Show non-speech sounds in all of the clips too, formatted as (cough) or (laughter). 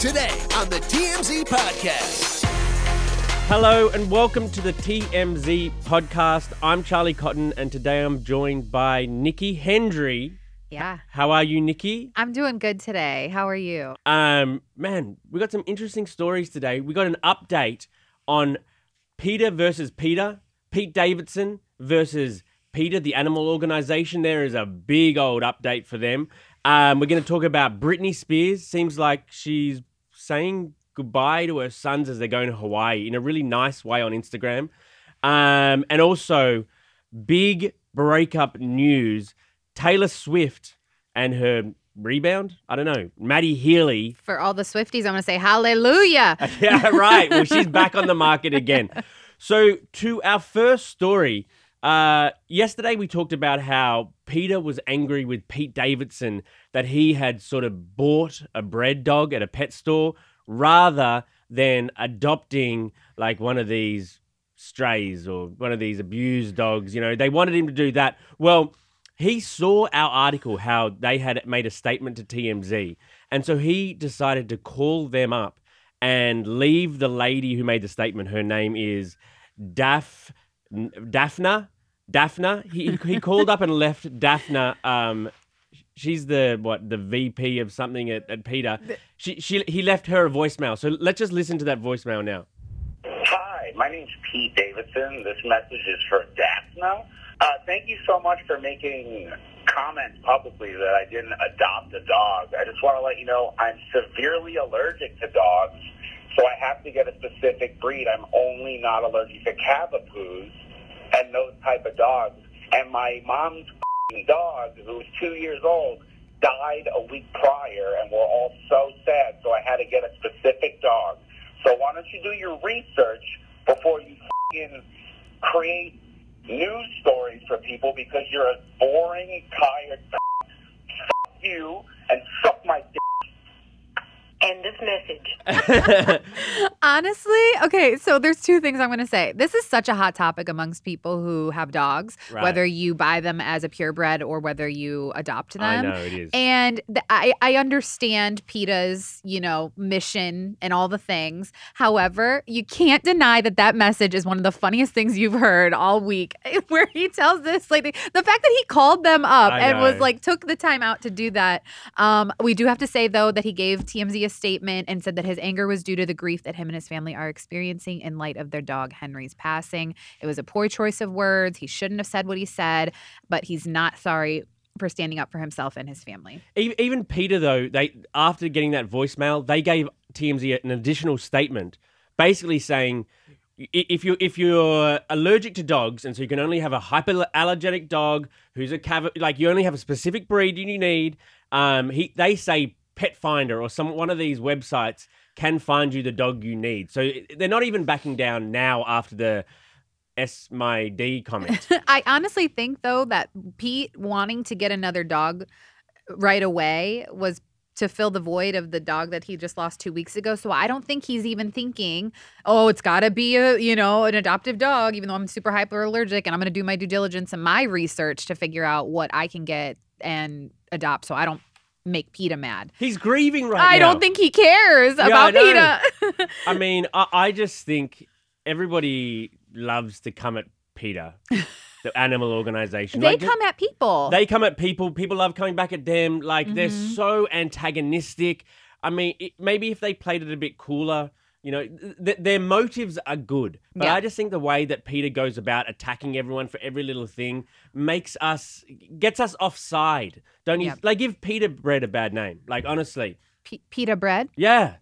Today on the TMZ Podcast. Hello and welcome to the TMZ podcast. I'm Charlie Cotton and today I'm joined by Nikki Hendry. Yeah. How are you, Nikki? I'm doing good today. How are you? Um, man, we got some interesting stories today. We got an update on Peter versus PETA, Pete Davidson versus PETA, the animal organization. There is a big old update for them. Um, we're going to talk about Britney Spears. Seems like she's saying goodbye to her sons as they're going to Hawaii in a really nice way on Instagram. Um, and also, big breakup news Taylor Swift and her rebound. I don't know. Matty Healy. For all the Swifties, I'm going to say hallelujah. (laughs) yeah, right. Well, she's back on the market again. (laughs) So, to our first story, uh, yesterday we talked about how PETA was angry with Pete Davidson that he had sort of bought a bred dog at a pet store rather than adopting like one of these strays or one of these abused dogs. You know, they wanted him to do that. Well, he saw our article how they had made a statement to TMZ. And so he decided to call them up and leave the lady who made the statement. Her name is Daph Daphna. Daphna. He he called up and left Daphna. Um, she's the what the VP of something at, at PETA. She she he left her a voicemail. So let's just listen to that voicemail now. Hi, my name's Pete Davidson. This message is for Daphna. Uh, thank you so much for making comments publicly that I didn't adopt a dog. I just want to let you know I'm severely allergic to dogs, so I have to get a specific breed. I'm only not allergic to Cavapoos and those type of dogs. And my mom's dog, who was two years old, died a week prior, and we're all so sad. So I had to get a specific dog. So why don't you do your research before you create news stories for people because you're a boring, tired. Fuck you and suck my dick. End this message. (laughs) Honestly, okay, so there's two things I'm going to say. This is such a hot topic amongst people who have dogs, Right. whether you buy them as a purebred or whether you adopt them. I know it is. And th- I, I understand PETA's, you know, mission and all the things. However, you can't deny that that message is one of the funniest things you've heard all week, (laughs) where he tells this like the fact that he called them up I and was like took the time out to do that. Um, we do have to say though that he gave TMZ a statement and said that his anger was due to the grief that him and his family are experiencing in light of their dog Henry's passing. It was a poor choice of words. He shouldn't have said what he said, but he's not sorry for standing up for himself and his family. Even PETA, though, they after getting that voicemail, they gave TMZ an additional statement, basically saying if you if you're allergic to dogs and so you can only have a hyperallergenic dog who's a cav like you only have a specific breed you need. Um, he they say Pet Finder or some one of these websites can find you the dog you need. So they're not even backing down now after the S my D comment. (laughs) I honestly think though that Pete wanting to get another dog right away was to fill the void of the dog that he just lost two weeks ago. So I don't think he's even thinking, oh, it's got to be a you know an adoptive dog, even though I'm super hyper allergic and I'm going to do my due diligence and my research to figure out what I can get and adopt. So I don't make PETA mad. He's grieving right now. I now. don't think he cares I about know. PETA. (laughs) (laughs) I mean, I, I just think everybody loves to come at PETA, the (laughs) animal organization. they Like, come at people. They come at people. People love coming back at them. Like they're Mhm. so antagonistic. I mean, it, maybe if they played it a bit cooler, you know, th- th- their motives are good. But Yeah. I just think the way that PETA goes about attacking everyone for every little thing makes us gets us offside. Don't you? Like give Pita Bread a bad name. Like honestly, P- PETA bread. yeah,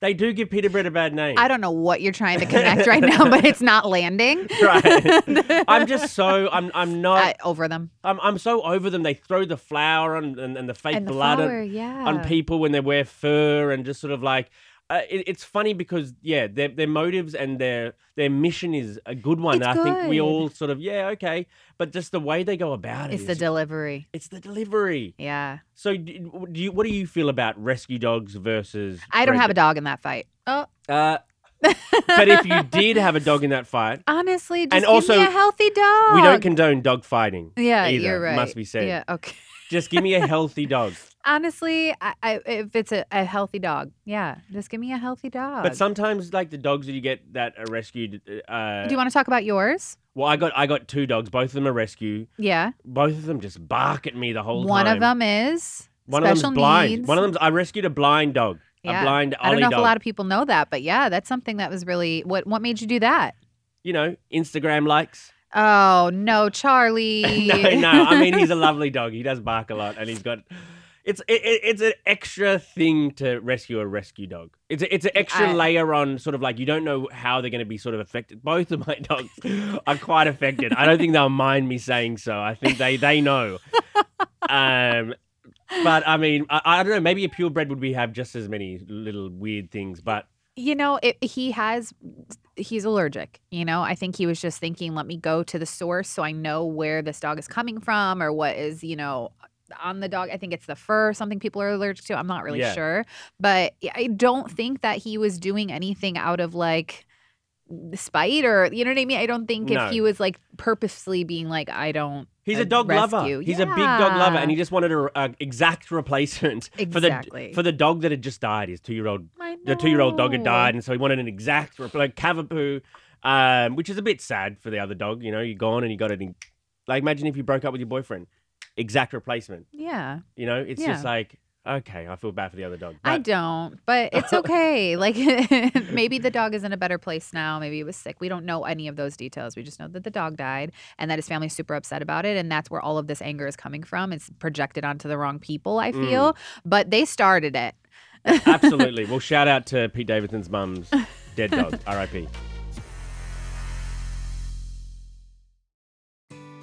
they do give Pita Bread a bad name. I don't know what you're trying to (laughs) connect right now, but it's not landing. (laughs) right. (laughs) I'm just so I'm I'm not I- over them. I'm I'm so over them. They throw the flour on and, and the fake and the blood flour, on, yeah. on people when they wear fur and just sort of like uh, it, it's funny because yeah, their their motives and their their mission is a good one. It's I think we good. all sort of yeah okay, but just the way they go about it, It's the is- delivery. it's the delivery. Yeah. So do do you what do you feel about rescue dogs versus? I don't breed have a dog in that fight. Oh, Uh, but if you did have a dog in that fight, (laughs) honestly, just And give also, me a healthy dog. we don't condone dog fighting. Yeah, either, you're right. Must be said. Yeah, okay. Just give me a (laughs) healthy dog. Honestly, I, I, if it's a, a healthy dog, yeah, just give me a healthy dog. But sometimes, like the dogs that you get that are rescued. Uh, Do you want to talk about yours? well, I got I got two dogs. Both of them are rescue. Yeah. Both of them just bark at me the whole time. One time. of them is One of them blind. needs. One of them, I rescued a blind dog. Yeah. A blind I don't Ollie know if dog. a lot of people know that, but yeah, that's something that was really what what made you do that? you know, Instagram likes. Oh no, (laughs) Charlie. no, no. I mean, he's a (laughs) lovely dog. He does bark a lot, and he's got. It's it, it- it's an extra thing to rescue a rescue dog. It's a, it's an extra I- layer on sort of like you don't know how they're going to be sort of affected. Both of my (laughs) dogs are quite affected. I don't think they'll mind me saying so. I think they they know. Um, but I mean, I, I don't know. Maybe a purebred would be have just as many little weird things, but you know, it, he has he's allergic. You know, I think he was just thinking, let me go to the source so I know where this dog is coming from or what is, you know, on the dog. I think it's the fur, something people are allergic to. I'm not really Yeah. sure, but I don't think that he was doing anything out of like spite or you know what I mean. I don't think No. if he was like purposely being like, I don't. He's uh, a dog rescue. lover. He's a big dog lover, and he just wanted an a exact replacement for the for the dog that had just died. His two year old the two year old dog had died, and so he wanted an exact like Cavapoo, um, which is a bit sad for the other dog. You know, you're gone and you got it. Like imagine if you broke up with your boyfriend, exact replacement. Yeah. You know, it's Yeah. just like okay, I feel bad for the other dog. I But- don't, but it's okay. (laughs) like (laughs) maybe the dog is in a better place now. Maybe he was sick. We don't know any of those details. We just know that the dog died and that his family's super upset about it. And that's where all of this anger is coming from. It's projected onto the wrong people, I Mm. feel. But they started it. Absolutely. (laughs) Well, shout out to Pete Davidson's mum's dead dog. R.I.P.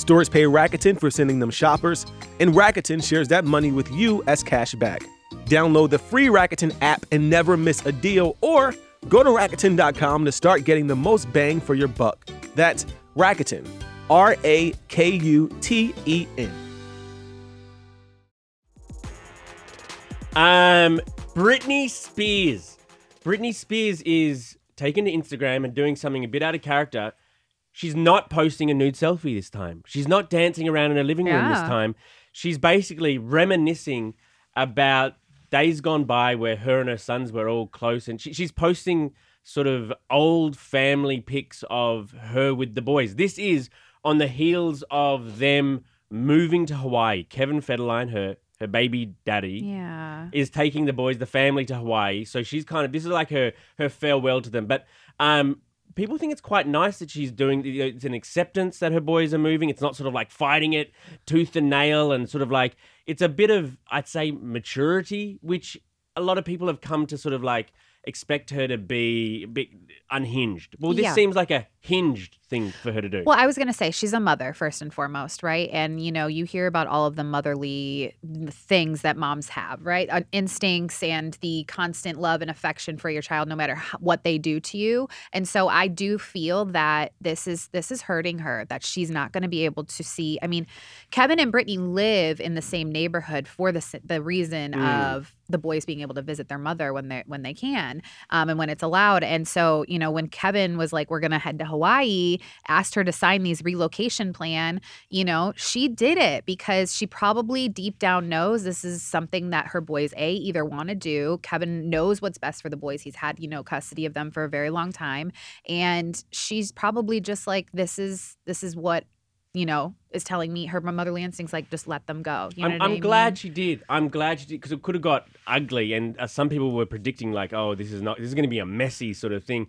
Stores pay Rakuten for sending them shoppers, and Rakuten shares that money with you as cash back. Download the free Rakuten app and never miss a deal, or go to Rakuten.com to start getting the most bang for your buck. That's Rakuten, R A K U T E N. Um, Britney Spears. Britney Spears is taken to Instagram and doing something a bit out of character. She's not posting a nude selfie this time. She's not dancing around in her living room this time. She's basically reminiscing about days gone by where her and her sons were all close, and she, she's posting sort of old family pics of her with the boys. This is on the heels of them moving to Hawaii. Kevin Federline, her her baby daddy, Yeah. is taking the boys, the family, to Hawaii. So she's kind of this is like her her farewell to them. But um, people think it's quite nice that she's doing. It's an acceptance that her boys are moving. It's not sort of like fighting it tooth and nail, and sort of like it's a bit of I'd say maturity, which a lot of people have come to sort of like expect her to be a bit unhinged. Well, this Yeah. seems like a hinged thing for her to do. Well, I was going to say she's a mother first and foremost, right? And you know, you hear about all of the motherly things that moms have, right? Uh, instincts and the constant love and affection for your child no matter how, what they do to you. And so I do feel that this is this is hurting her that she's not going to be able to see. I mean, Kevin and Britney live in the same neighborhood for the the reason Mm. of the boys being able to visit their mother when they when they can um, and when it's allowed. And so, you know, when Kevin was like, "We're gonna head to Hawaii," asked her to sign these relocation plan, you know, she did it because she probably deep down knows this is something that her boys a either want to do. Kevin knows what's best for the boys. He's had you know custody of them for a very long time, and she's probably just like, "This is this is what." You know, is telling me her motherly instincts like just let them go. You know I'm, what I I'm mean? glad she did. I'm glad she did because it could have got ugly, and uh, some people were predicting like, "Oh, this is not. This is going to be a messy sort of thing."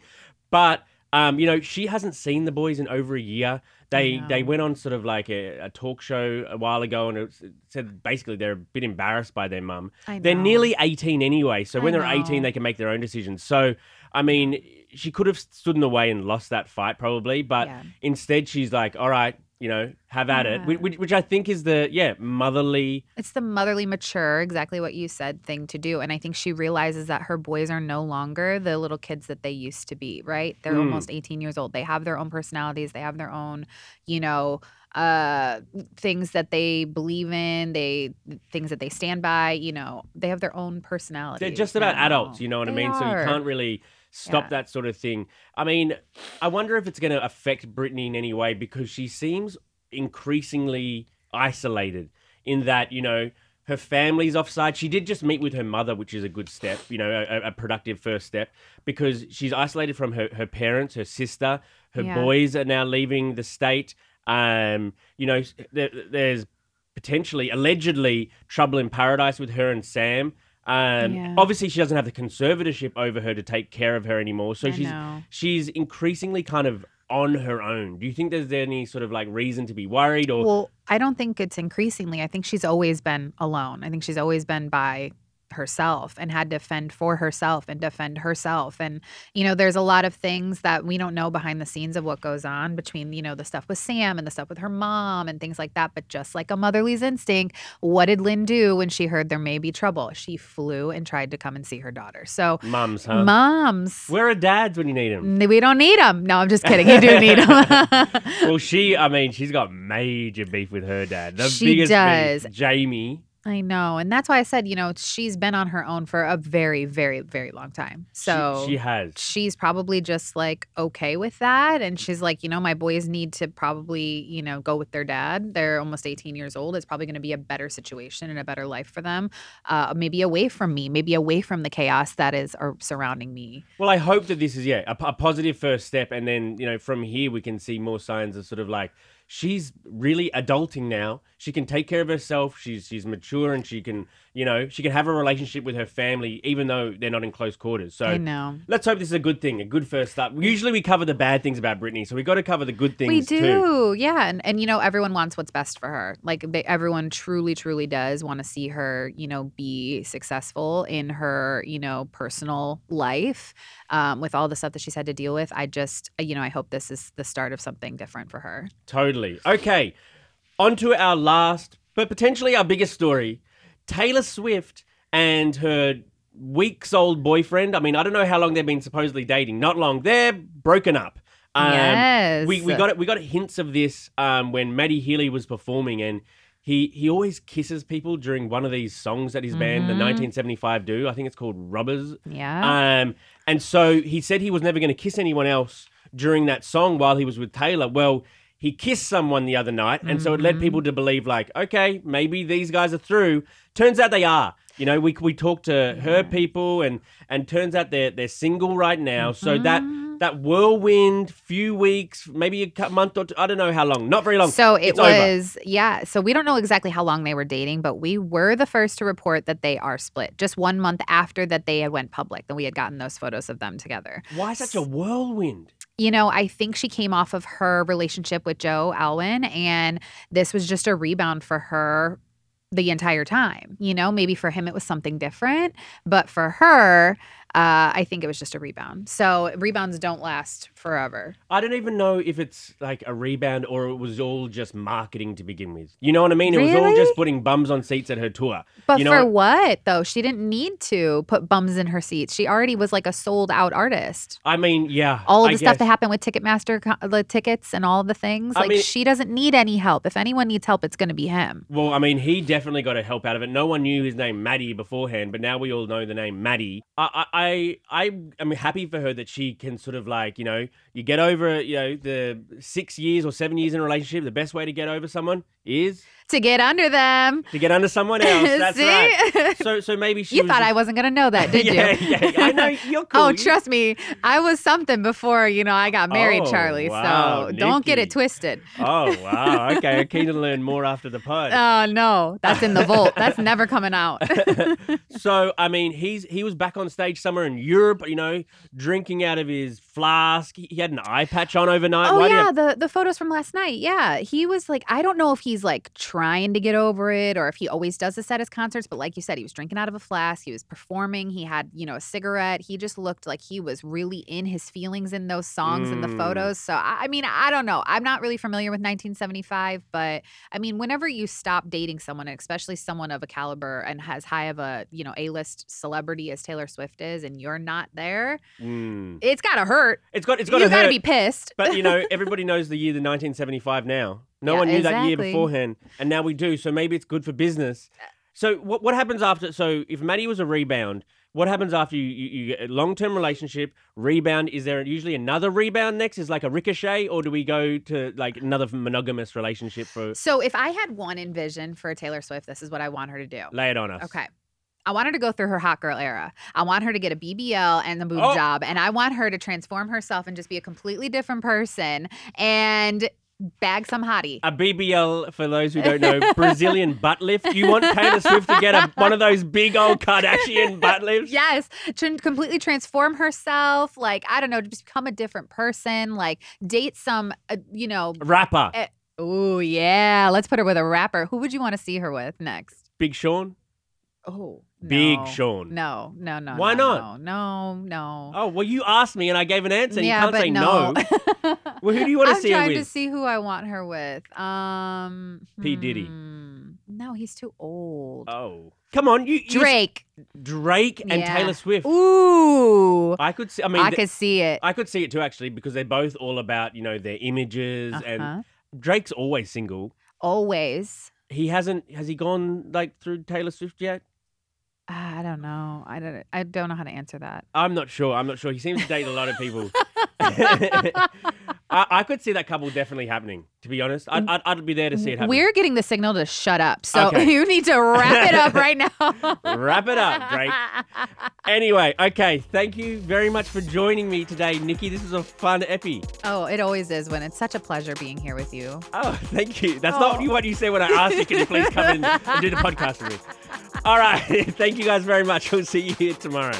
But um, you know, she hasn't seen the boys in over a year. They they went on sort of like a, a talk show a while ago, and it said basically they're a bit embarrassed by their mum. They're nearly 18 anyway, so I when they're know. 18, they can make their own decisions. So, I mean, she could have stood in the way and lost that fight probably, but Yeah. instead she's like, "All right." You know, have at it, Yeah. which, which, which I think is the yeah motherly. It's the motherly, mature, exactly what you said, thing to do. And I think she realizes that her boys are no longer the little kids that they used to be, right? They're Mm. almost 18 years old. They have their own personalities, they have their own, you know, uh things that they believe in they things that they stand by you know they have their own personality They're just about adults, you know what I They mean? So you can't really stop Yeah. that sort of thing. I mean, I wonder if it's going to affect Britney in any way because she seems increasingly isolated in that, you know, her family's offside. She did just meet with her mother, which is a good step, you know, a, a productive first step because she's isolated from her, her parents, her sister, her Yeah. boys are now leaving the state. Um, you know, there, there's potentially, allegedly, trouble in paradise with her and Sam. Um, Yeah. Obviously, she doesn't have the conservatorship over her to take care of her anymore. So I she's know. she's increasingly kind of on her own. Do you think there's any sort of like reason to be worried or? Well, I don't think it's increasingly. I think she's always been alone. I think she's always been by herself and had to fend for herself and defend herself. And, you know, there's a lot of things that we don't know behind the scenes of what goes on between, you know, the stuff with Sam and the stuff with her mom and things like that. But just like a motherly's instinct, what did Lynne do when she heard there may be trouble? She flew and tried to come and see her daughter. So, moms, huh? moms. Where are dads when you need them? We don't need them. No, I'm just kidding. You do need them. (laughs) well, she, I mean, she's got major beef with her dad. The She biggest does. beef, Jamie. I know. And that's why I said, you know, she's been on her own for a very, very, very long time. She- So she, has. she's probably just like okay with that. And she's like, you know, my boys need to probably, you know, go with their dad. They're almost 18 years old. It's probably going to be a better situation and a better life for them. Uh, maybe away from me, maybe away from the chaos that is or surrounding me. Well, I hope that this is yeah a, a positive first step, and then you know from here we can see more signs of sort of like she's really adulting now. She can take care of herself. She's she's mature, and she can you know she can have a relationship with her family, even though they're not in close quarters. So I know. let's hope this is a good thing, a good first step. Usually we cover the bad things about Britney, so we got to cover the good things We too. do, yeah, and and you know everyone wants what's best for her. Like they, everyone truly, truly does want to see her, you know, be successful in her, you know, personal life um, with all the stuff that she's had to deal with. I just, you know, I hope this is the start of something different for her. Totally. Okay, on to our last, but potentially our biggest story Taylor Swift and her weeks old boyfriend. I mean, I don't know how long they've been supposedly dating. Not long. They're broken up. Um, yes, We, we got. We got hints of this um, when Matty Healy was performing, and he he always kisses people during one of these songs that his band, the Mhm. 1975, do. I think it's called Robbers. Yeah, Um, and so he said he was never going to kiss anyone else during that song while he was with Taylor. Well, he kissed someone the other night, and so it led people mm-hmm. to believe, like, okay, maybe these guys are through. Turns out they are. You know, we we talked to her people, and and turns out they're they're single right now. So mm-hmm. that that whirlwind, few weeks, maybe a month or two, I don't know how long. Not very long. So it It's over. was, yeah. So we don't know exactly how long they were dating, but we were the first to report that they are split. Just one month after that they had went public, that we had gotten those photos of them together. Why such a whirlwind? You know, I think she came off of her relationship with Joe Alwyn, and this was just a rebound for her the entire time. You know, maybe for him it was something different, but for her, uh, I think it was just a rebound. So rebounds don't last forever. I don't even know if it's like a rebound or it was all just marketing to begin with. You know what I mean? It was all Really? just putting bums on seats at her tour. But You know for what? what though? She didn't need to put bums in her seats. She already was like a sold out artist. I mean, yeah. All of I the stuff that guess. happened with Ticketmaster, co- the tickets and all the things. I Like mean- she doesn't need any help. If anyone needs help, it's going to be him. Well, I mean, he definitely got a help out of it. No one knew his name Matty beforehand, but now we all know the name Matty. I, I, I, I am happy for her that she can sort of like, you know, you get over, you know, the six years or seven years in a relationship. The best way to get over someone is To get under them. to get under someone else. (laughs) That's See? right. So, so maybe (laughs) she you thought I wasn't going to know that, (laughs) did yeah, you? yeah, I know you're oh, cool. Oh, trust me, I was something before you know I got married, Oh, Charlie. wow, so don't get it twisted. Oh wow. Okay, I'm keen to learn more after the pod. Oh no, that's in the vault. That's never coming out. so I mean, he's he was back on stage somewhere in Europe, you know, drinking out of his flask. He he had an eye patch on overnight. Oh Why yeah, have- the the photos from last night. Yeah, he was like, I don't know if he's like trying to get over it or if he always does this at his concerts. But like you said, he was drinking out of a flask. He was performing. He had, you know, a cigarette. He just looked like he was really in his feelings in those songs and the Mm. photos. So, I, I mean, I don't know. I'm not really familiar with 1975, but I mean, whenever you stop dating someone, especially someone of a caliber and has high of a, you know, A-list celebrity as Taylor Swift is, and you're not there, Mm. it's got to hurt. It's got it's got You to got to hurt. be pissed. But you know, (laughs) everybody knows the year the 1975 now. No Yeah, one knew that year beforehand, and now we do. So maybe it's good for business. Uh, so what what happens after? So if Matty was a rebound, what happens after you you, you get a long term relationship rebound? Is there usually another rebound next? Is like a ricochet, or do we go to like another monogamous relationship for? So, if I had one envision for Taylor Swift, this is what I want her to do. Lay it on us. Okay. I want her to go through her hot girl era. I want her to get a BBL and the boob Oh. job. And I want her to transform herself and just be a completely different person and bag some hottie. A BBL, for those who don't know, Brazilian butt lift. You want Taylor Swift to get a, one of those big old Kardashian butt (laughs) lifts? Yes, to completely transform herself. Like, I don't know, just become a different person. Like, date some, uh, you know. Rapper. Oh, yeah. Let's put her with a rapper. Who would you want to see her with next? Big Sean? Oh, Big no. Sean. No, no, no. Why no, not? No, no, no. Oh, well, you asked me and I gave an answer. and yeah, you can't say no. no. (laughs) Well, who do you want to I'm see her trying to see who I want her with. Um, P. Diddy. hmm, No, he's too old. Oh. Come on. You, you- Drake. Drake and Yeah. Taylor Swift. Ooh, I could see, I I, mean, th- could see it. I could see it too, actually, because they're both all about, you know, their images. Uh-huh. And Drake's always single. Always. He hasn't, has he gone like through Taylor Swift yet? Ah, I don't know. I don't. I don't know how to answer that. I'm not sure. I'm not sure. He seems to date a lot of people. (laughs) (laughs) I, I could see that couple definitely happening, to be honest. I'd, I'd, I'd be there to see it happen. We're getting the signal to shut up, so Okay. (laughs) you need to wrap it up right now. (laughs) Wrap it up, Drake. Anyway, okay. Thank you very much for joining me today, Nikki. This was a fun epi. Oh, it always is when it's such a pleasure being here with you. Oh, thank you. That's Oh. not what you say when I ask you, can you please come in and do the podcast with me? (laughs) All right. Thank you guys very much. We'll see you here tomorrow.